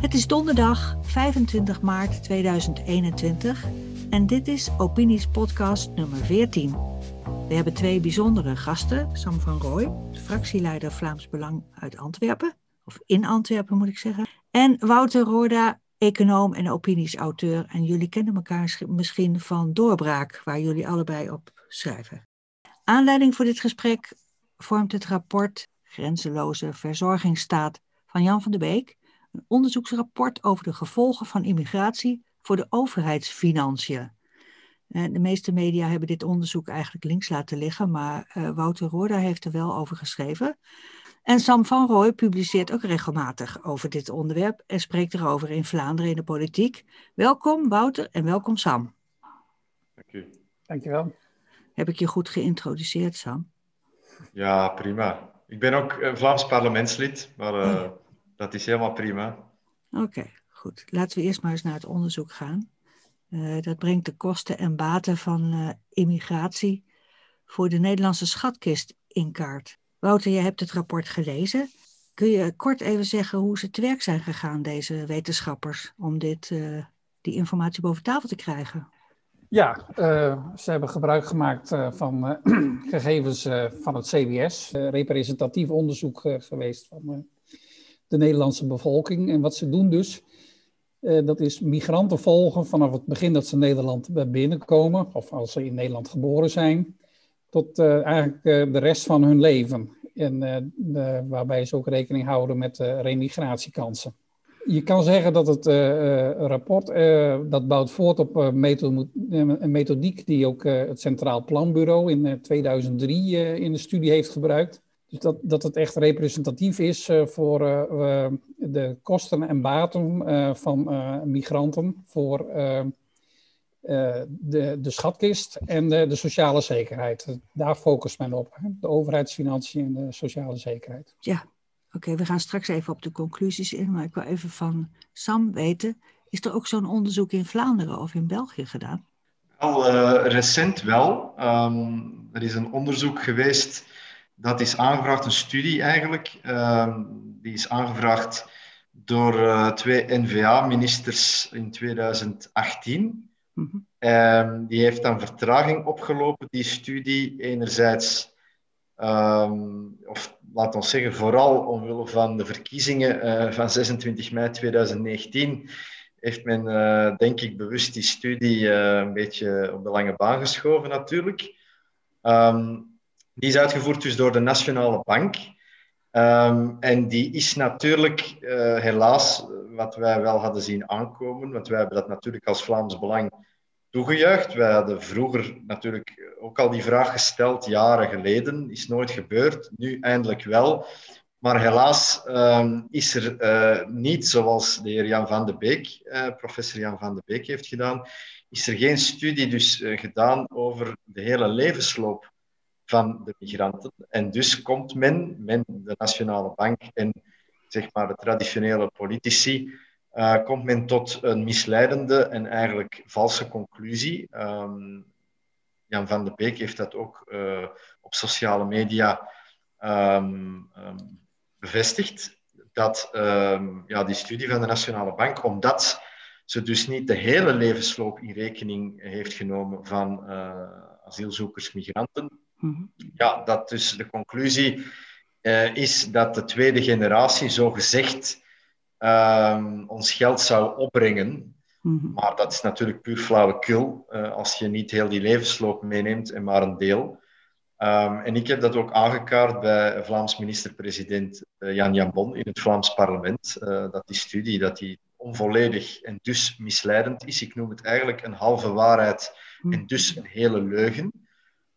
Het is donderdag 25 maart 2021 en dit is Opinies podcast nummer 14. We hebben twee bijzondere gasten, Sam van Rooij, fractieleider Vlaams Belang uit Antwerpen, of in Antwerpen moet ik zeggen, en Wouter Roorda, econoom en opiniesauteur. En jullie kennen elkaar misschien van Doorbraak, waar jullie allebei op schrijven. Aanleiding voor dit gesprek vormt het rapport Grenzeloze Verzorgingsstaat van Jan van der Beek, een onderzoeksrapport over de gevolgen van immigratie voor de overheidsfinanciën. Eh, de meeste media hebben dit onderzoek eigenlijk links laten liggen, maar uh, Wouter Roorda heeft er wel over geschreven. En Sam van Rooij publiceert ook regelmatig over dit onderwerp en spreekt erover in Vlaanderen in de politiek. Welkom Wouter en welkom Sam. Dank u. Dankjewel. Heb ik je goed geïntroduceerd, Sam? Ja, prima. Ik ben ook een Vlaams parlementslid, maar uh, dat is helemaal prima. Oké, goed. Laten we eerst maar eens naar het onderzoek gaan. Uh, dat brengt de kosten en baten van uh, immigratie voor de Nederlandse schatkist in kaart. Wouter, je hebt het rapport gelezen. Kun je kort even zeggen hoe ze te werk zijn gegaan, deze wetenschappers, om dit, die informatie boven tafel te krijgen? Ja, uh, ze hebben gebruik gemaakt uh, van gegevens van het CBS, representatief onderzoek geweest van de Nederlandse bevolking. En wat ze doen dus, dat is migranten volgen vanaf het begin dat ze Nederland binnenkomen, of als ze in Nederland geboren zijn tot eigenlijk de rest van hun leven. En waarbij ze ook rekening houden met remigratiekansen. Je kan zeggen dat het rapport dat bouwt voort op een methodiek die ook het Centraal Planbureau in 2003 in de studie heeft gebruikt. Dus dat, dat het echt representatief is voor de kosten en baten van migranten voor de, de schatkist en de, de sociale zekerheid. Daar focust men op. Hè? De overheidsfinanciën en de sociale zekerheid. Ja, oké. we gaan straks even op de conclusies in. Maar ik wil even van Sam weten. Is er ook zo'n onderzoek in Vlaanderen of in België gedaan? Al uh, recent wel. Um, er is een onderzoek geweest. Dat is aangevraagd, een studie eigenlijk. Um, die is aangevraagd door uh, twee NVA-ministers in 2018. Mm um, die heeft dan vertraging opgelopen, die studie. Enerzijds, um, of laat ons zeggen, vooral omwille van de verkiezingen uh, van 26 mei 2019, heeft men, uh, denk ik, bewust die studie uh, een beetje op de lange baan geschoven, natuurlijk. Um, die is uitgevoerd dus door de Nationale Bank. en die is natuurlijk, helaas, wat wij wel hadden zien aankomen, want wij hebben dat natuurlijk als Vlaams Belang toegejuicht. Hadden vroeger natuurlijk ook al die vraag gesteld, jaren geleden. Is nooit gebeurd, nu eindelijk wel. Maar helaas um, is er uh, niet, zoals de heer Jan van de Beek, uh, professor Jan van de Beek heeft gedaan, is er geen studie dus uh, gedaan over de hele levensloop van de migranten. En dus komt men, men de Nationale Bank en zeg maar de traditionele politici, uh, komt men tot een misleidende en eigenlijk valse conclusie. Um, Jan van de Beek heeft dat ook uh, op sociale media um, um, bevestigd. Dat ja, die studie van de Nationale Bank, omdat ze dus niet de hele levensloop in rekening heeft genomen van uh, asielzoekers, migranten, mm-hmm. ja, dat dus de conclusie is dat de tweede generatie zo gezegd um, ons geld zou opbrengen. Mm-hmm. Maar dat is natuurlijk puur flauwekul uh, als je niet heel die levensloop meeneemt en maar een deel. Um, en ik heb dat ook aangekaart bij Vlaams minister-president uh, Jan Jambon in het Vlaams parlement. Uh, dat die studie dat die onvolledig en dus misleidend is. Ik noem het eigenlijk een halve waarheid en mm-hmm. dus een hele leugen.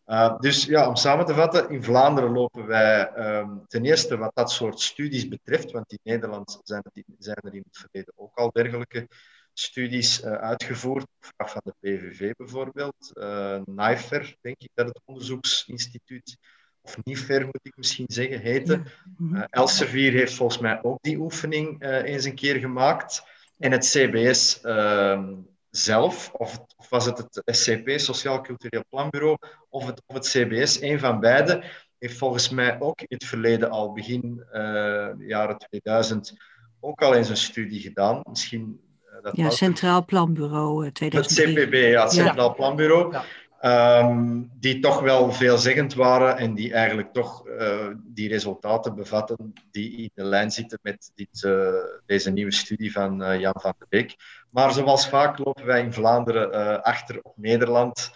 Uh, dus ja, om samen te vatten, in Vlaanderen lopen wij um, ten eerste wat dat soort studies betreft, want in Nederland zijn, het, zijn er in het verleden ook al dergelijke studies uh, uitgevoerd. Vraag van de PVV bijvoorbeeld. Uh, NIFER, denk ik dat het onderzoeksinstituut, of NIFER moet ik misschien zeggen, heette. Uh, Elsevier heeft volgens mij ook die oefening eens een keer gemaakt. En het CBS ehm, zelf, of, of, was het het SCP, Sociaal Cultureel Planbureau, of het, of het CBS, een van beide, heeft volgens mij ook in het verleden al begin uh, jaren 2000 ook al eens een studie gedaan. Misschien dat ja, Centraal Planbureau 2003. Het CPB, ja, het Centraal Planbureau. Ja. Ehm, die toch wel veelzeggend waren en die eigenlijk toch uh, die resultaten bevatten die in de lijn zitten met dit, uh, deze nieuwe studie van uh, Jan van de Beek. Maar zoals vaak lopen wij in Vlaanderen achter op Nederland.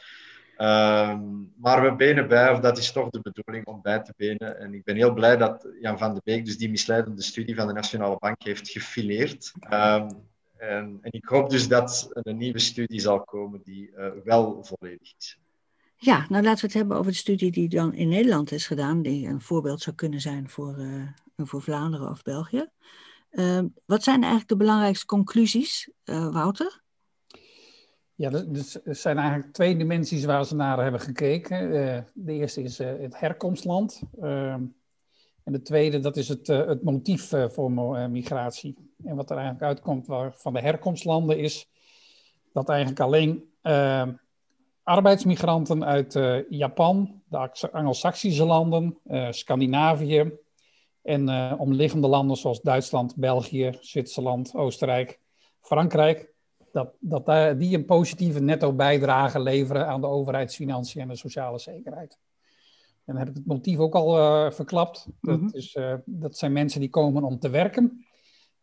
Ehm, maar we benen bij, of dat is toch de bedoeling om bij te benen. En ik ben heel blij dat Jan van de Beek dus die misleidende studie van de Nationale Bank heeft gefileerd. Um, en, en, ik hoop dus dat een nieuwe studie zal komen die uh, wel volledig is. Ja, nou laten we het hebben over de studie die dan in Nederland is gedaan, die een voorbeeld zou kunnen zijn voor, uh, voor Vlaanderen of België. Uh, wat zijn eigenlijk de belangrijkste conclusies, Wouter? Ja, er zijn eigenlijk twee dimensies waar ze naar hebben gekeken. de eerste is het herkomstland. Ehm, en de tweede, dat is het, het motief voor migratie. En wat er eigenlijk uitkomt van de herkomstlanden is dat eigenlijk alleen uh, arbeidsmigranten uit Japan, de Anglo-Saxische landen, Scandinavië en uh, omliggende landen zoals Duitsland, België, Zwitserland, Oostenrijk, Frankrijk, dat, dat die een positieve netto bijdrage leveren aan de overheidsfinanciën en de sociale zekerheid. En dan heb ik het motief ook al verklapt. Dat, mm -hmm. is, dat zijn mensen die komen om te werken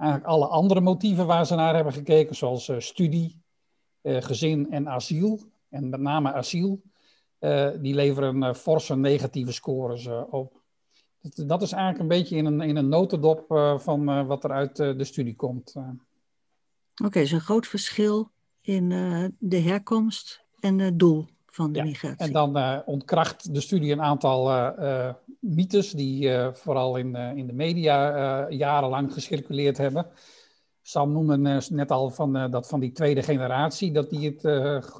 eigenlijk alle andere motieven waar ze naar hebben gekeken, zoals uh, studie, uh, gezin en asiel, en met name asiel, uh, die leveren forse negatieve scores op. Dat, dat, is eigenlijk een beetje in een, in een notendop van wat er uit de studie komt. Oké, okay, dus een groot verschil in de herkomst en het doel van de ja, migratie. En dan uh, ontkracht de studie een aantal uh, uh, mythes die vooral in, in de media jarenlang gecirculeerd hebben. Sam noemde net al van, dat van die tweede generatie, dat die het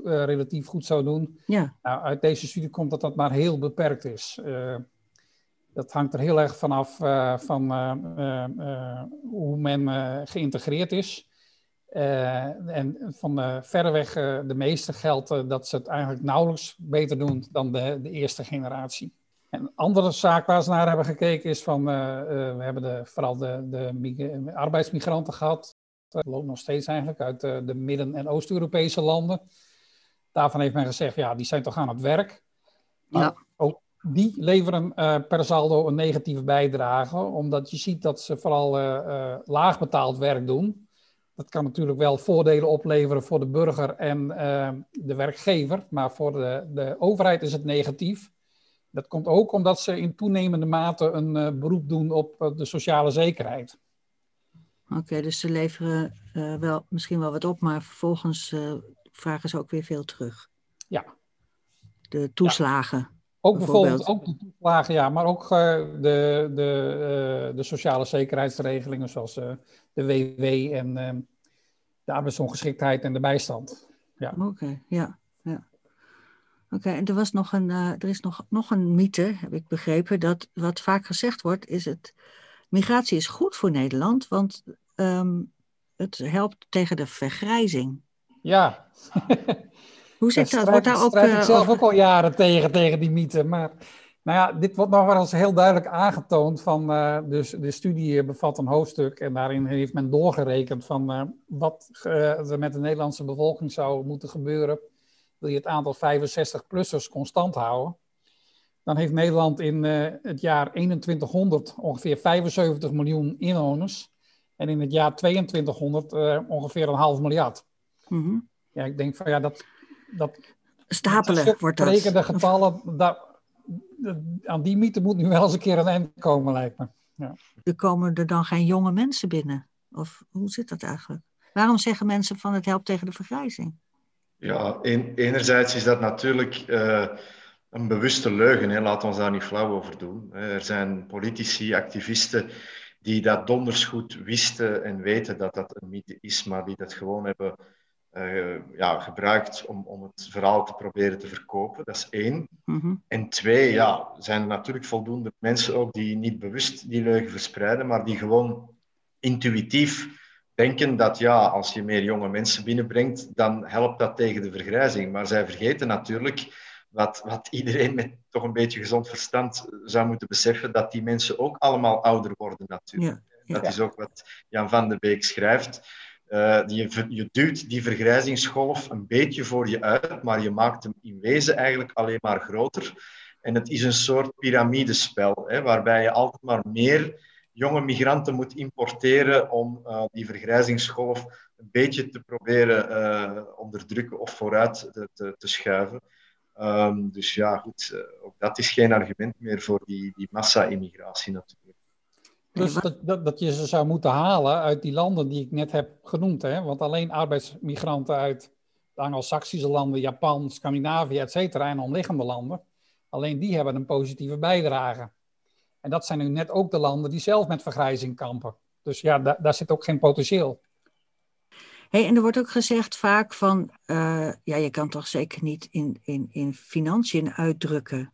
relatief goed zou doen. Ja. Nou, uit deze studie komt dat dat maar heel beperkt is. Dat hangt er heel erg vanaf van hoe men geïntegreerd is. En van verreweg de meeste geldt dat ze het eigenlijk nauwelijks beter doen dan de, de eerste generatie. En een andere zaak waar ze naar hebben gekeken is van, we hebben de, vooral de, de arbeidsmigranten gehad. Dat loopt nog steeds eigenlijk uit de Midden- en Oost-Europese landen. Daarvan heeft men gezegd, ja, die zijn toch aan het werk. Ja. Die leveren per saldo een negatieve bijdrage, omdat je ziet dat ze vooral laag betaald werk doen. Dat kan natuurlijk wel voordelen opleveren voor de burger en de werkgever, maar voor de, de overheid is het negatief. Dat komt ook omdat ze in toenemende mate een beroep doen op de sociale zekerheid. Oké, dus ze leveren wel, misschien wel wat op, maar vervolgens vragen ze ook weer veel terug. Ja. De toeslagen. Ook bijvoorbeeld, ook de toeslagen, ja, maar ook de, de, de sociale zekerheidsregelingen zoals de WW en ehm, de arbeidsongeschiktheid en de bijstand. Ja. Oké, ja. ja. Oké, en er, was nog een, er is nog, nog een mythe, heb ik begrepen, dat wat vaak gezegd wordt, is het migratie is goed voor Nederland, want um, het helpt tegen de vergrijzing. Ja. Hoe zit dat? Wordt daar ook, ik uh, zelf ook al jaren tegen, tegen die mythe, maar nou ja, dit wordt nog wel eens heel duidelijk aangetoond van, uh, dus de studie bevat een hoofdstuk en daarin heeft men doorgerekend van uh, wat uh, er met de Nederlandse bevolking zou moeten gebeuren. Wil je het aantal 65-plussers constant houden? Dan heeft Nederland in het jaar 2100 ongeveer 75 miljoen inwoners en in het jaar 2200 ongeveer een half miljard. Mm -hmm. Ja, ik denk van ja, dat... dat Stapelen wordt dat. Rekende getallen, dat, aan die mythe moet nu wel eens een keer een eind komen, lijkt me. Ja. Er komen er dan geen jonge mensen binnen? Of hoe zit dat eigenlijk? Waarom zeggen mensen van het helpt tegen de vergrijzing? Ja, enerzijds is dat natuurlijk uh, een bewuste leugen. Hè. Laat ons daar niet flauw over doen. Er zijn politici, activisten die dat donders goed wisten en weten dat dat een mythe is, maar die dat gewoon hebben uh, ja, gebruikt om, om het verhaal te proberen te verkopen. Dat is één. Mm-hmm. En twee, ja, zijn er natuurlijk voldoende mensen ook die niet bewust die leugen verspreiden, maar die gewoon intuïtief denken dat ja, als je meer jonge mensen binnenbrengt, dan helpt dat tegen de vergrijzing. Maar zij vergeten natuurlijk wat, wat iedereen met toch een beetje gezond verstand zou moeten beseffen dat die mensen ook allemaal ouder worden natuurlijk. Dat is ook wat Jan van de Beek schrijft. Uh, je, je duwt die vergrijzingsgolf een beetje voor je uit, maar je maakt hem in wezen eigenlijk alleen maar groter. En het is een soort piramidespel, hè, waarbij je altijd maar meer jonge migranten moet importeren om uh, die vergrijzingsgolf een beetje te proberen uh, onderdrukken of vooruit te, te, schuiven. Um, dus ja, goed, ook dat is geen argument meer voor die, die massa-immigratie natuurlijk. Dus dat, dat, dat, je ze zou moeten halen uit die landen die ik net heb genoemd. Hè? Want alleen arbeidsmigranten uit de Anglo-Saxische landen, Japan, Scandinavië, et cetera, en omliggende landen, alleen die hebben een positieve bijdrage. En dat zijn nu net ook de landen die zelf met vergrijzing kampen. Dus ja, da daar zit ook geen potentieel. Hey, en er wordt ook gezegd vaak van, uh, ja, je kan toch zeker niet in, in, in financiën uitdrukken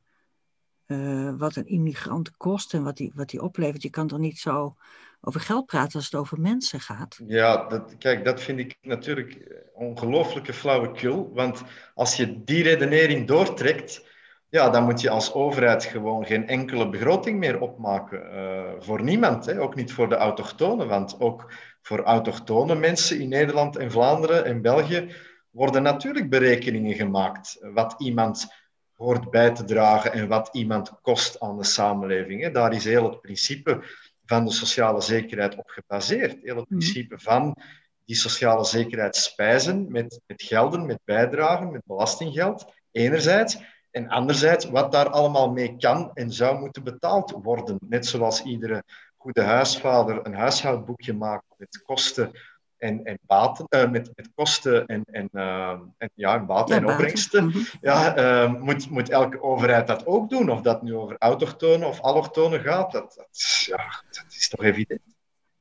uh, wat een immigrant kost en wat die, wat die oplevert. Je kan toch niet zo over geld praten als het over mensen gaat? Ja, dat, kijk, dat vind ik natuurlijk ongelooflijke flauwekul. Want als je die redenering doortrekt, ja, dan moet je als overheid gewoon geen enkele begroting meer opmaken. Uh, voor niemand, hè? ook niet voor de autochtonen. Want ook voor autochtone mensen in Nederland en Vlaanderen en België worden natuurlijk berekeningen gemaakt. Wat iemand hoort bij te dragen en wat iemand kost aan de samenleving. Hè? Daar is heel het principe van de sociale zekerheid op gebaseerd. Heel het mhm. principe van die sociale zekerheid spijzen met, met gelden, met bijdragen, met belastinggeld, enerzijds. En anderzijds wat daar allemaal mee kan en zou moeten betaald worden. Net zoals iedere goede huisvader een huishoudboekje maakt met kosten en, en baten, uh, met, met kosten en, en, uh, en, ja, en baten ja, en opbrengsten, -hmm. ja, uh, moet, moet elke overheid dat ook doen. Of dat nu over autochtonen of allochtonen gaat, dat, dat, ja, dat is toch evident.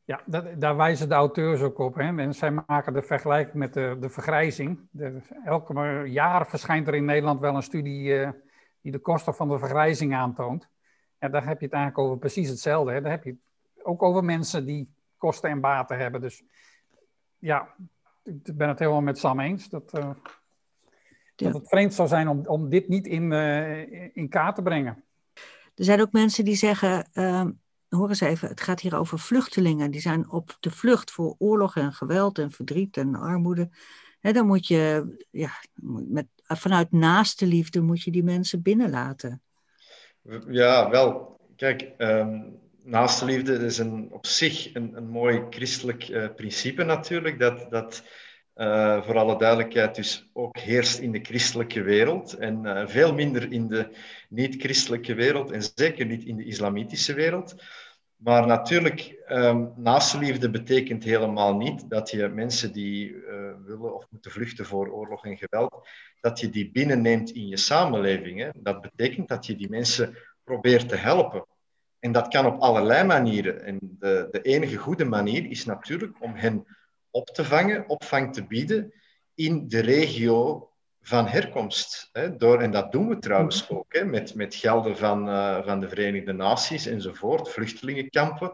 Ja, dat, daar wijzen de auteurs ook op. Hè? En zij maken de vergelijking met de, de vergrijzing. De, elke jaar verschijnt er in Nederland wel een studie uh, die de kosten van de vergrijzing aantoont. En daar heb je het eigenlijk over precies hetzelfde. Hè? Daar heb je het ook over mensen die kosten en baten hebben. Dus ja, ik ben het helemaal met Sam eens. Dat, uh, ja. dat het vreemd zou zijn om, om dit niet in, uh, in kaart te brengen. Er zijn ook mensen die zeggen, uh, hoor eens even, het gaat hier over vluchtelingen. Die zijn op de vlucht voor oorlog en geweld en verdriet en armoede. He, dan moet je, ja, met, vanuit naaste liefde moet je die mensen binnenlaten. Ja, wel. Kijk, um, naaste liefde is een, op zich een, een mooi christelijk uh, principe natuurlijk, dat, dat uh, voor alle duidelijkheid dus ook heerst in de christelijke wereld en uh, veel minder in de niet-christelijke wereld en zeker niet in de islamitische wereld. Maar natuurlijk, um, betekent helemaal niet dat je mensen die willen of moeten vluchten voor oorlog en geweld, dat je die binnenneemt in je samenleving. Dat betekent dat je die mensen probeert te helpen. En dat kan op allerlei manieren. En de, de enige goede manier is natuurlijk om hen op te vangen, opvang te bieden in de regio van herkomst. Hè, door, en dat doen we trouwens ook, hè, met, met gelden van, uh, van de Verenigde Naties enzovoort, vluchtelingenkampen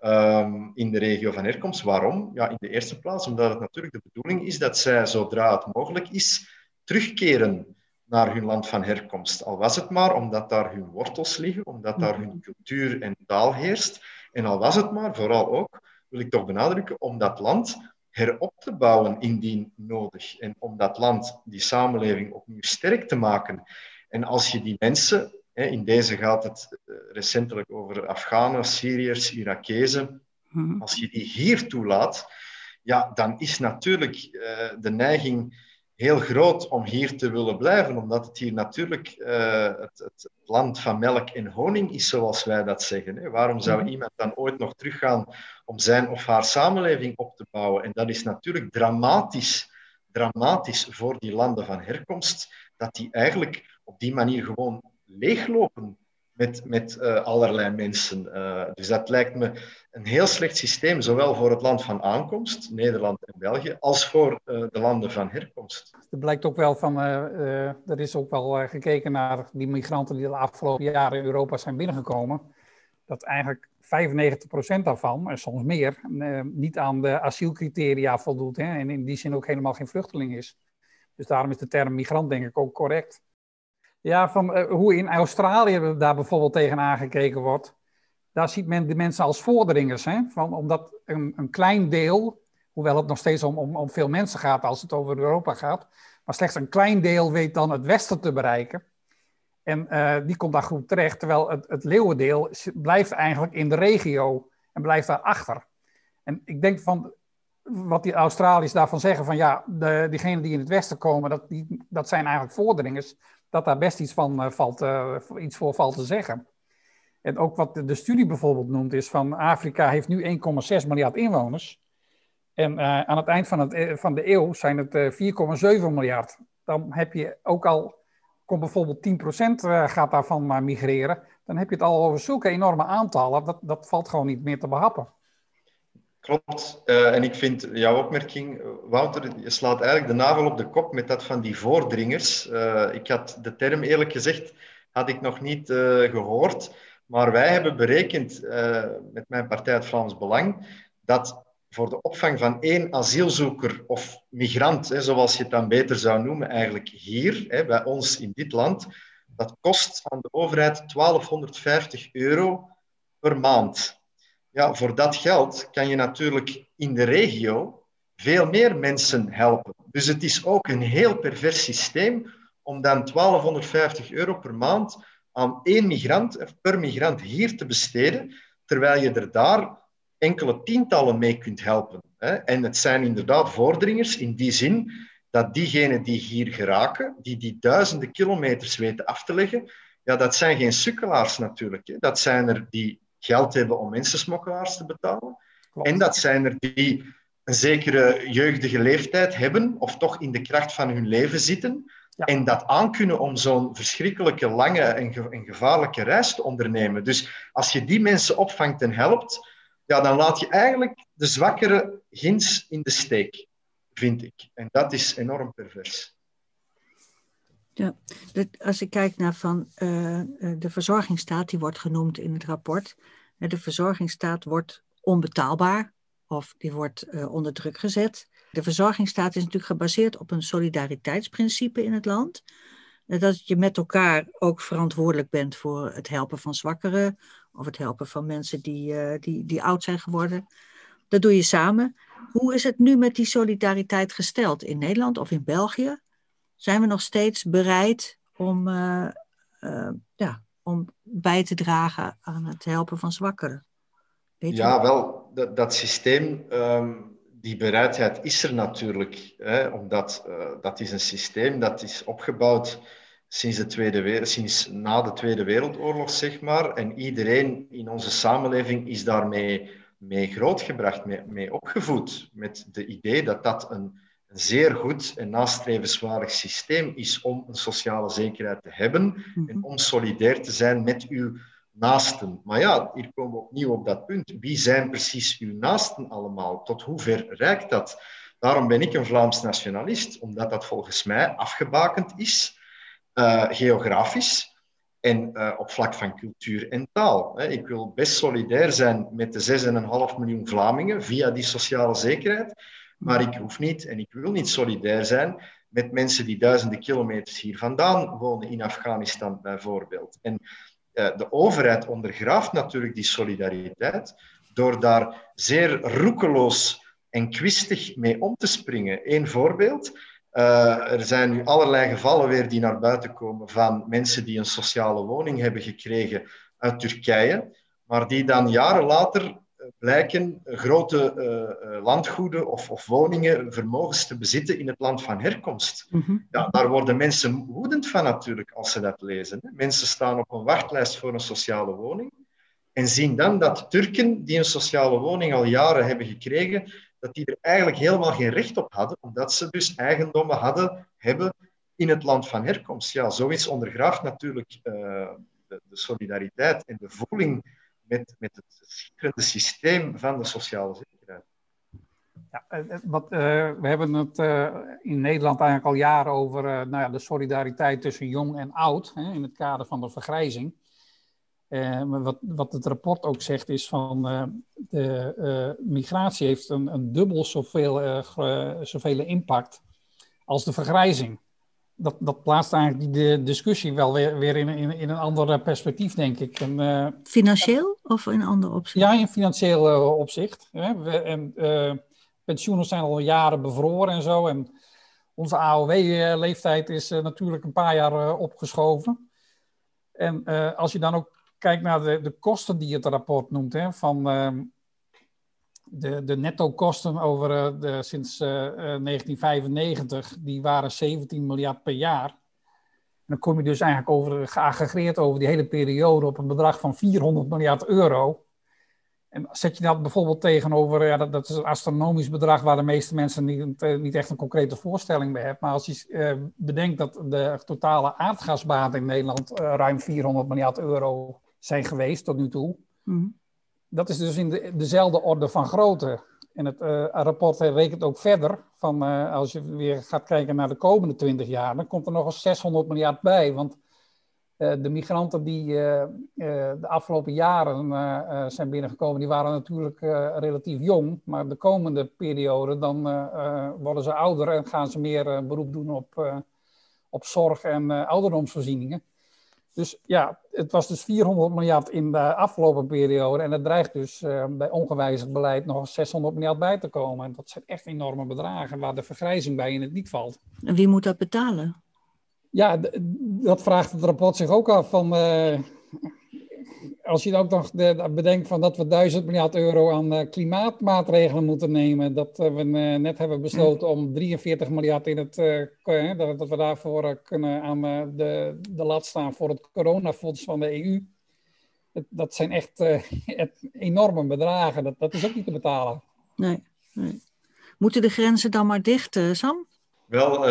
um, in de regio van herkomst. Waarom? Ja, in de eerste plaats omdat het natuurlijk de bedoeling is dat zij, zodra het mogelijk is, terugkeren naar hun land van herkomst. Al was het maar omdat daar hun wortels liggen, omdat daar hun cultuur en taal heerst. En al was het maar, vooral ook, wil ik toch benadrukken, om dat land herop te bouwen indien nodig. En om dat land, die samenleving, opnieuw sterk te maken. En als je die mensen, in deze gaat het eh, recentelijk over Afghanen, Syriërs, Irakezen, mhm. als je die hier toelaat, ja, dan is natuurlijk uh, de neiging heel groot om hier te willen blijven, omdat het hier natuurlijk uh, het, het, land van melk en honing is, zoals wij dat zeggen. Hè. Waarom zou mhm. iemand dan ooit nog teruggaan om zijn of haar samenleving op te bouwen? En dat is natuurlijk dramatisch, dramatisch voor die landen van herkomst, dat die eigenlijk op die manier gewoon leeglopen met, met uh, allerlei mensen. Uh, dus dat lijkt me een heel slecht systeem, zowel voor het land van aankomst, Nederland en België, als voor uh, de landen van herkomst. Er blijkt ook wel van, er is ook wel gekeken naar die migranten die de afgelopen jaren in Europa zijn binnengekomen, dat eigenlijk 95% daarvan, en soms meer, niet aan de asielcriteria voldoet hè, en in die zin ook helemaal geen vluchteling is. Dus daarom is de term migrant denk ik ook correct. Ja, van hoe in Australië daar bijvoorbeeld tegen aangekeken wordt. Daar ziet men de mensen als vorderingen. Hè? Van, omdat een, een klein deel, hoewel het nog steeds om, om, om veel mensen gaat als het over Europa gaat, maar slechts een klein deel weet dan het Westen te bereiken. En uh, die komt daar goed terecht, terwijl het, het leeuwendeel blijft eigenlijk in de regio en blijft daarachter. En ik denk van wat die Australiërs daarvan zeggen, van ja, de, diegenen die in het Westen komen, dat, die, dat zijn eigenlijk vorderingen, dat daar best iets, van, uh, valt, uh, iets voor valt te zeggen. En ook wat de, studie bijvoorbeeld noemt, is van Afrika heeft nu 1,6 miljard inwoners. En uh, aan het eind van, het, van de eeuw zijn het 4,7 miljard. Dan heb je ook al komt bijvoorbeeld 10% eh, gaat daarvan maar migreren, dan heb je het al over zulke enorme aantallen, dat, dat valt gewoon niet meer te behappen. Klopt. Uh, en ik vind jouw opmerking, Wouter, je slaat eigenlijk de nagel op de kop met dat van die voordringers. Uh, ik had de term eerlijk gezegd, had ik nog niet gehoord. Maar wij hebben berekend met mijn partij het Vlaams Belang dat voor de opvang van één asielzoeker of migrant, hè, zoals je het dan beter zou noemen, eigenlijk hier, hè, bij ons in dit land, dat kost aan de overheid 1250 euro per maand. Ja, voor dat geld kan je natuurlijk in de regio veel meer mensen helpen. Dus het is ook een heel pervers systeem om dan 1250 euro per maand aan één migrant per migrant hier te besteden, terwijl je er daar enkele tientallen mee kunt helpen. En het zijn inderdaad vordringers in die zin dat diegenen die hier geraken, die die duizenden kilometers weten af te leggen, ja, dat zijn geen sukkelaars natuurlijk. Dat zijn er die geld hebben om mensensmokkelaars te betalen. En dat zijn er die een zekere jeugdige leeftijd hebben, of toch in de kracht van hun leven zitten, ja. en dat aankunnen om zo'n verschrikkelijke lange en, ge en gevaarlijke reis te ondernemen. Dus als je die mensen opvangt en helpt, ja, dan laat je eigenlijk de zwakkere ginds in de steek, vind ik. En dat is enorm pervers. Ja, als ik kijk naar van uh, de verzorgingsstaat, die wordt genoemd in het rapport. De verzorgingsstaat wordt onbetaalbaar of die wordt uh, onder druk gezet. De verzorgingsstaat is natuurlijk gebaseerd op een solidariteitsprincipe in het land. Dat je met elkaar ook verantwoordelijk bent voor het helpen van zwakkeren of het helpen van mensen die, die, die oud zijn geworden. Dat doe je samen. Hoe is het nu met die solidariteit gesteld in Nederland of in België? Zijn we nog steeds bereid om, uh, uh, ja, om bij te dragen aan het helpen van zwakkeren? Weet ja, wel, dat, dat systeem, um, die bereidheid is er natuurlijk. Hè, omdat dat is een systeem dat is opgebouwd sinds, de Tweede, sinds na de Tweede Wereldoorlog, zeg maar. En iedereen in onze samenleving is daarmee mee grootgebracht, mee, mee opgevoed. Met de idee dat dat een, een zeer goed en nastrevenswaardig systeem is om een sociale zekerheid te hebben mm-hmm. en om solidair te zijn met uw naasten. Maar ja, hier komen we opnieuw op dat punt. Wie zijn precies uw naasten allemaal? Tot hoe ver reikt dat? Daarom ben ik een Vlaams nationalist, omdat dat volgens mij afgebakend is uh, geografisch en uh, op vlak van cultuur en taal. Ik wil best solidair zijn met de 6,5 miljoen Vlamingen via die sociale zekerheid, maar ik hoef niet en ik wil niet solidair zijn met mensen die duizenden kilometers hier vandaan wonen, in Afghanistan bijvoorbeeld. En uh, de overheid ondergraaft natuurlijk die solidariteit door daar zeer roekeloos en kwistig mee om te springen. Eén voorbeeld. Uh, er zijn nu allerlei gevallen weer die naar buiten komen van mensen die een sociale woning hebben gekregen uit Turkije, maar die dan jaren later eh, blijken grote uh, landgoeden of, of, woningen, vermogens te bezitten in het land van herkomst. Mm -hmm. ja, daar worden mensen woedend van natuurlijk als ze dat lezen. Hè. Mensen staan op een wachtlijst voor een sociale woning en zien dan dat Turken die een sociale woning al jaren hebben gekregen, dat die er eigenlijk helemaal geen recht op hadden, omdat ze dus eigendommen hadden, hebben in het land van herkomst. Ja, zoiets ondergraaft natuurlijk uh, de, de, solidariteit en de voeling met, met het schitterende systeem van de sociale zekerheid. Ja, eh, wat, uh, we hebben het in Nederland eigenlijk al jaren over nou ja, de solidariteit tussen jong en oud, hè, in het kader van de vergrijzing. Wat, wat het rapport ook zegt is van de migratie heeft een, een dubbel zoveel, zoveel impact als de vergrijzing. Dat, dat plaatst eigenlijk die discussie wel weer, weer in, in, in een ander perspectief, denk ik. En, uh, financieel of in een ander opzicht? Ja, in financieel uh, opzicht. Hè. We, en, uh, pensioenen zijn al jaren bevroren en zo. En onze AOW-leeftijd is natuurlijk een paar jaar opgeschoven. En als je dan ook kijkt naar de, de kosten die het rapport noemt, hè, van ehm, de, de netto-kosten over uh, de, sinds uh, uh, 1995, die waren 17 miljard per jaar. En dan kom je dus eigenlijk over, geaggregeerd over die hele periode op een bedrag van 400 miljard euro. En zet je dat bijvoorbeeld tegenover, ja, dat, is een astronomisch bedrag waar de meeste mensen niet, eh, niet echt een concrete voorstelling bij hebben. Maar als je bedenkt dat de totale aardgasbaten in Nederland ruim 400 miljard euro zijn geweest tot nu toe. Mm dat is dus in de, dezelfde orde van grootte. En het uh, rapport rekent ook verder van uh, als je weer gaat kijken naar de komende 20 jaar, dan komt er nog eens 600 miljard bij. Want de migranten die de afgelopen jaren zijn binnengekomen, die waren natuurlijk relatief jong. Maar de komende periode, dan worden ze ouder en gaan ze meer beroep doen op, op zorg en ouderdomsvoorzieningen. Dus ja, het was dus 400 miljard in de afgelopen periode. En het dreigt dus uh, bij ongewijzigd beleid nog 600 miljard bij te komen. En dat zijn echt enorme bedragen waar de vergrijzing bij in het niet valt. En wie moet dat betalen? Ja, dat vraagt het rapport zich ook af. Van, uh, als je ook nog de, bedenkt van dat we 1000 miljard euro aan uh, klimaatmaatregelen moeten nemen, dat uh, we uh, net hebben besloten om 43 miljard in het, dat, dat, we daarvoor kunnen aan de, de lat staan voor het coronafonds van de EU. Dat, dat zijn echt enorme bedragen. Dat, dat is ook niet te betalen. Nee, nee. Moeten de grenzen dan maar dicht, Sam? Wel,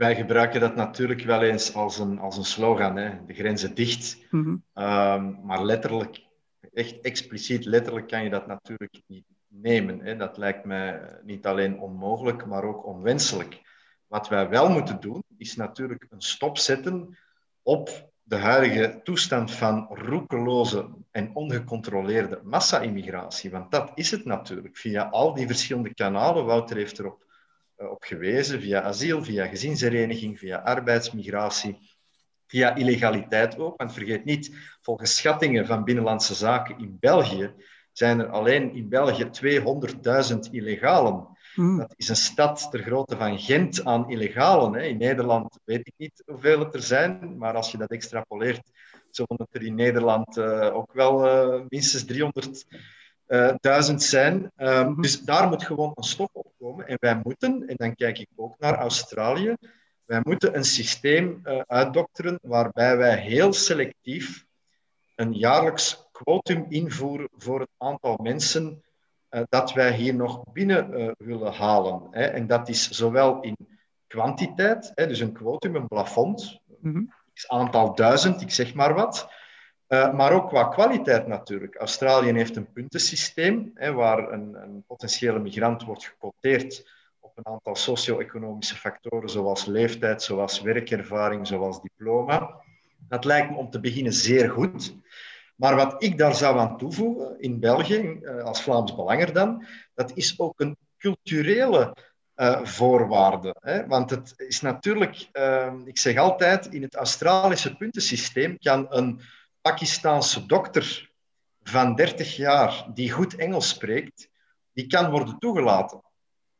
wij gebruiken dat natuurlijk wel eens als een, als een slogan, hè? de grenzen dicht. Mm -hmm. um, maar letterlijk, echt expliciet letterlijk kan je dat natuurlijk niet nemen. Hè? Dat lijkt mij niet alleen onmogelijk, maar ook onwenselijk. Wat wij wel moeten doen, is natuurlijk een stop zetten op de huidige toestand van roekeloze en ongecontroleerde massa-immigratie. Want dat is het natuurlijk. Via al die verschillende kanalen, Wouter heeft erop eh, op gewezen, via asiel, via gezinshereniging, via arbeidsmigratie, via illegaliteit ook. Want vergeet niet, volgens schattingen van Binnenlandse Zaken in België zijn er alleen in België 200.000 illegalen. Hmm. Dat is een stad ter grootte van Gent aan illegalen. In Nederland weet ik niet hoeveel het er zijn, maar als je dat extrapoleert, zullen het er in Nederland uh, ook wel uh, minstens 300 uh, duizend zijn. Um, dus daar moet gewoon een stop op komen. En wij moeten, en dan kijk ik ook naar Australië, wij moeten een systeem uh, uitdokteren waarbij wij heel selectief een jaarlijks quotum invoeren voor het aantal mensen uh, dat wij hier nog binnen willen halen. Hè. En dat is zowel in kwantiteit, hè, dus een quotum, een plafond, mm -hmm. aantal duizend, ik zeg maar wat, uh, maar ook qua kwaliteit natuurlijk. Australië heeft een puntensysteem hè, waar een, een, potentiële migrant wordt gecoteerd op een aantal socio-economische factoren, zoals leeftijd, zoals werkervaring, zoals diploma. Dat lijkt me om te beginnen zeer goed. Maar wat ik daar zou aan toevoegen in België, uh, als Vlaams Belanger dan, dat is ook een culturele uh, voorwaarde. Hè? Want het is natuurlijk, ik zeg altijd, in het Australische puntensysteem kan een Pakistaanse dokter van 30 jaar die goed Engels spreekt, die kan worden toegelaten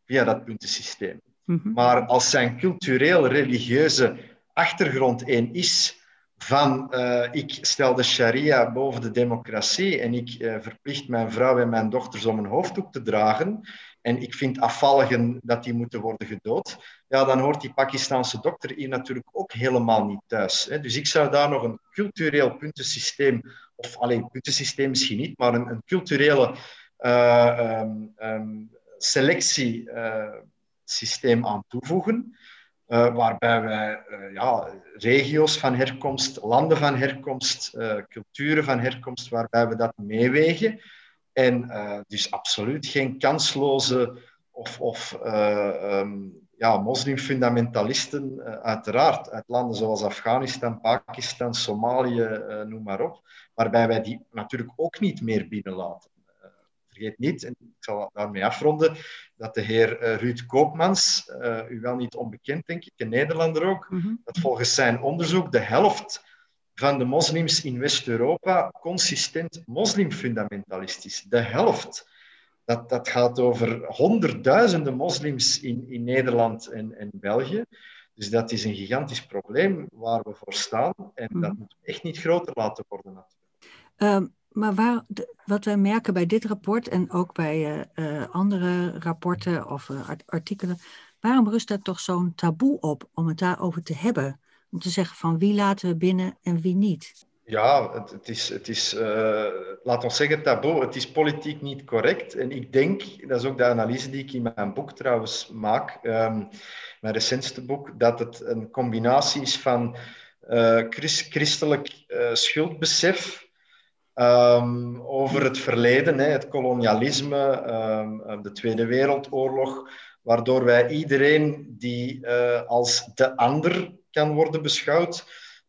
via dat puntensysteem. Mm-hmm. Maar als zijn cultureel-religieuze achtergrond één is van uh, ik stel de sharia boven de democratie en ik uh, verplicht mijn vrouw en mijn dochters om een hoofddoek te dragen en ik vind afvalligen dat die moeten worden gedood, ja, dan hoort die Pakistanse dokter hier natuurlijk ook helemaal niet thuis. Hè. Dus ik zou daar nog een cultureel puntensysteem, of alleen puntensysteem misschien niet, maar een, een culturele uh, um, selectiesysteem aan toevoegen. Uh, waarbij wij uh, ja, regio's van herkomst, landen van herkomst, uh, culturen van herkomst, waarbij we dat meewegen. En dus absoluut geen kansloze of, of um, ja, moslimfundamentalisten, uiteraard, uit landen zoals Afghanistan, Pakistan, Somalië, noem maar op, waarbij wij die natuurlijk ook niet meer binnenlaten. Vergeet niet, en ik zal daarmee afronden, dat de heer uh, Ruud Koopmans, uh, u wel niet onbekend denk ik, een Nederlander ook, mhm. dat volgens zijn onderzoek de helft van de moslims in West-Europa consistent moslimfundamentalistisch. De helft. Dat, dat gaat over honderdduizenden moslims in, in Nederland en, en België. Dus dat is een gigantisch probleem waar we voor staan. En dat mhm. moet echt niet groter laten worden. Natuurlijk. Ehm, maar wat wij merken bij dit rapport en ook bij uh, andere rapporten of uh, artikelen, waarom rust daar toch zo'n taboe op om het daarover te hebben? Om te zeggen van wie laten we binnen en wie niet? Ja, het, het is, het is laat ons zeggen, taboe. Het is politiek niet correct. En ik denk, dat is ook de analyse die ik in mijn boek trouwens maak, um, mijn recentste boek, dat het een combinatie is van christ, christelijk schuldbesef Um, over het verleden, hè, het kolonialisme, um, de Tweede Wereldoorlog, waardoor wij iedereen die uh, als de ander kan worden beschouwd,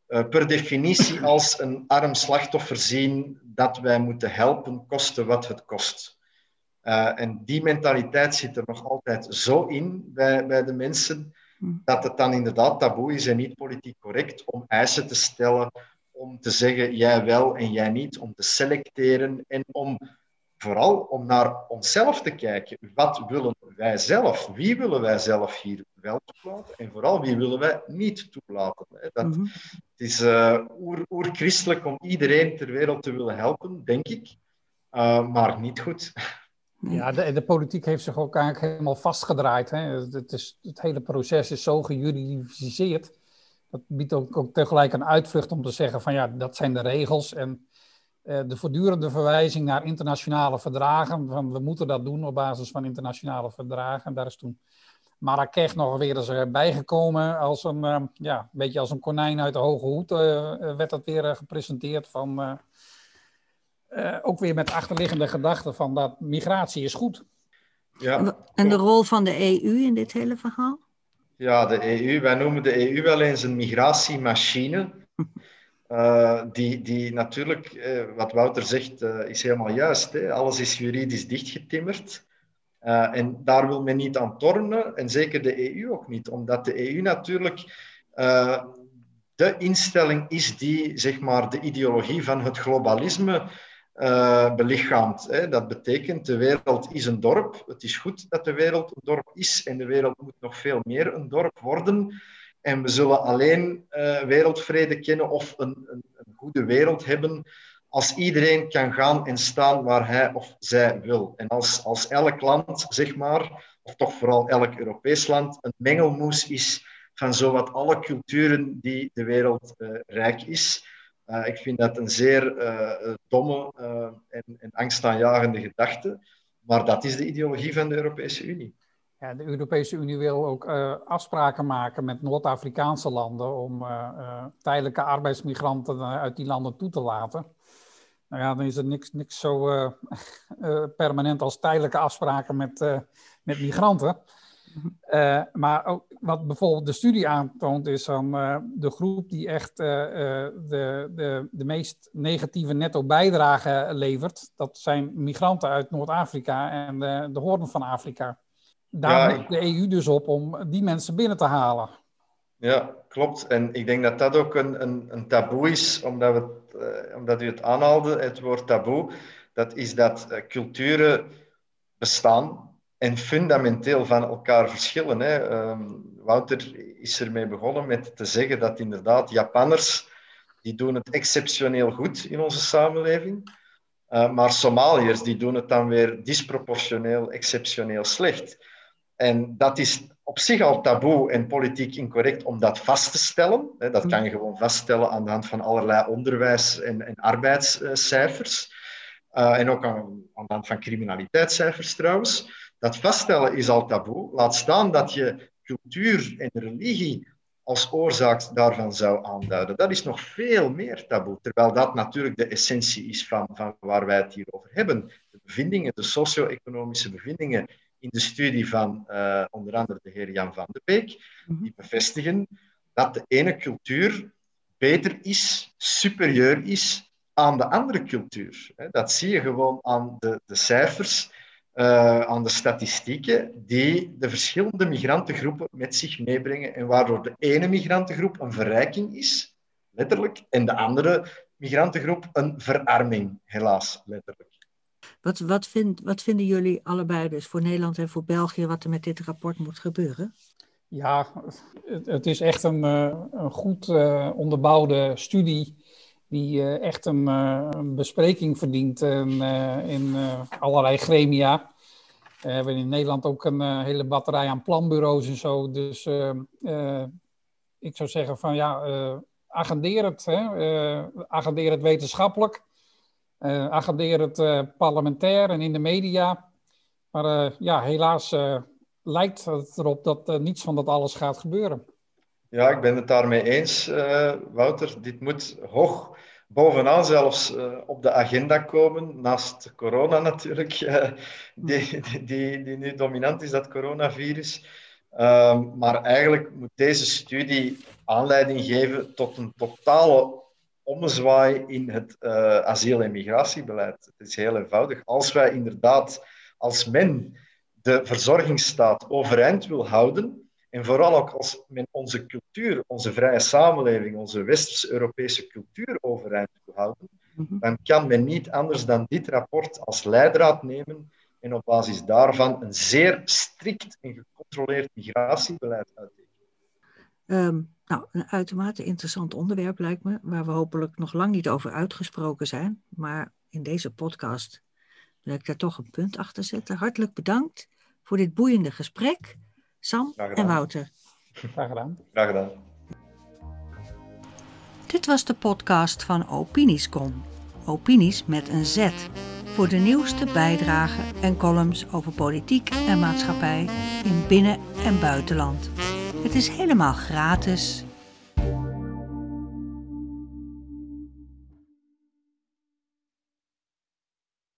uh, per definitie als een arm slachtoffer zien dat wij moeten helpen, koste wat het kost. Uh, en die mentaliteit zit er nog altijd zo in bij, bij de mensen, hmm. dat het dan inderdaad taboe is en niet politiek correct om eisen te stellen om te zeggen jij wel en jij niet, om te selecteren en om vooral om naar onszelf te kijken. Wat willen wij zelf? Wie willen wij zelf hier wel toelaten? En vooral wie willen wij niet toelaten? Dat, mhm. Het is uh, oer-christelijk om iedereen ter wereld te willen helpen, denk ik, uh, maar niet goed. Ja, de, de, politiek heeft zich ook eigenlijk helemaal vastgedraaid. Hè. Het, is, het hele proces is zo gejuridificeerd dat biedt ook, ook tegelijk een uitvlucht om te zeggen van ja, dat zijn de regels. En uh, de voortdurende verwijzing naar internationale verdragen, van we moeten dat doen op basis van internationale verdragen. En daar is toen Marrakech nog weer eens bijgekomen als een, uh, ja, beetje als een konijn uit de hoge hoed, uh, werd dat weer gepresenteerd van... ook weer met achterliggende gedachten van dat migratie is goed. Ja. En de rol van de EU in dit hele verhaal? Ja, de EU, wij noemen de EU wel eens een migratiemachine. Uh, die, die natuurlijk, uh, wat Wouter zegt, uh, is helemaal juist. Hè? Alles is juridisch dichtgetimmerd. en daar wil men niet aan tornen, en zeker de EU ook niet, omdat de EU natuurlijk de instelling is die zeg maar, de ideologie van het globalisme uh, belichaamt. Hè. Dat betekent, de wereld is een dorp. Het is goed dat de wereld een dorp is en de wereld moet nog veel meer een dorp worden. En we zullen alleen uh, wereldvrede kennen of een, een, een, goede wereld hebben als iedereen kan gaan en staan waar hij of zij wil. En als, als elk land, zeg maar, of toch vooral elk Europees land, een mengelmoes is van zowat alle culturen die de wereld uh, rijk is. Uh, ik vind dat een zeer uh, domme uh, en, en angstaanjagende gedachte. Maar dat is de ideologie van de Europese Unie. Ja, de Europese Unie wil ook afspraken maken met Noord-Afrikaanse landen om tijdelijke arbeidsmigranten uit die landen toe te laten. Nou ja, dan is er niks, niks zo permanent als tijdelijke afspraken met, met migranten. Uh, maar ook wat bijvoorbeeld de studie aantoont, is dan uh, de groep die echt uh, de, de, de meest negatieve netto bijdrage levert. Dat zijn migranten uit Noord-Afrika en de, de hoorn van Afrika. Daar moet de EU dus op om die mensen binnen te halen. Ja, klopt. En ik denk dat dat ook een, een, een taboe is, omdat, we, omdat u het aanhaalde, het woord taboe. Dat is dat culturen bestaan en fundamenteel van elkaar verschillen. Hè. Ehm, Wouter is ermee begonnen met te zeggen dat inderdaad Japanners die doen het exceptioneel goed in onze samenleving, uh, maar Somaliërs die doen het dan weer disproportioneel, exceptioneel slecht. En dat is op zich al taboe en politiek incorrect om dat vast te stellen. Dat kan je gewoon vaststellen aan de hand van allerlei onderwijs- en, en arbeidscijfers. Uh, en ook aan, aan de hand van criminaliteitscijfers trouwens. Dat vaststellen is al taboe. Laat staan dat je cultuur en religie als oorzaak daarvan zou aanduiden. Dat is nog veel meer taboe, terwijl dat natuurlijk de essentie is van, van waar wij het hier over hebben. De bevindingen, de socio-economische bevindingen in de studie van uh, onder andere de heer Jan van de Beek, mhm. die bevestigen dat de ene cultuur beter is, superieur is aan de andere cultuur. Dat zie je gewoon aan de, de cijfers, uh, aan de statistieken, die de verschillende migrantengroepen met zich meebrengen en waardoor de ene migrantengroep een verrijking is, letterlijk, en de andere migrantengroep een verarming, helaas, letterlijk. Wat, wat, vind, wat vinden jullie allebei dus voor Nederland en voor België wat er met dit rapport moet gebeuren? Ja, het, het is echt een, eh, een goed uh, onderbouwde studie die uh, echt een, een, bespreking verdient in, in allerlei gremia. We hebben in Nederland ook een hele batterij aan planbureaus en zo. Dus ik zou zeggen van ja, agendeer het. Hè? agendeer het wetenschappelijk. agendeer het parlementair en in de media. Maar ja, helaas lijkt het erop dat uh, niets van dat alles gaat gebeuren. Ja, ik ben het daarmee eens, uh, Wouter. Dit moet hoog bovenaan zelfs uh, op de agenda komen, naast corona natuurlijk, die, die, die, nu dominant is, dat coronavirus. Ehm, maar eigenlijk moet deze studie aanleiding geven tot een totale ommezwaai in het asiel- en migratiebeleid. Het is heel eenvoudig. Als wij inderdaad als men de verzorgingsstaat overeind wil houden, en vooral ook als men onze cultuur, onze vrije samenleving, onze West-Europese cultuur overeind wil houden, mhm. dan kan men niet anders dan dit rapport als leidraad nemen en op basis daarvan een zeer strikt en gecontroleerd migratiebeleid uittekenen. Um, nou, een uitermate interessant onderwerp lijkt me, waar we hopelijk nog lang niet over uitgesproken zijn. Maar in deze podcast wil ik daar toch een punt achter zetten. Hartelijk bedankt voor dit boeiende gesprek, Sam en Wouter. Graag gedaan. Graag gedaan. Dit was de podcast van Opiniescom. Opinies met een Z. Voor de nieuwste bijdragen en columns over politiek en maatschappij in binnen- en buitenland. Het is helemaal gratis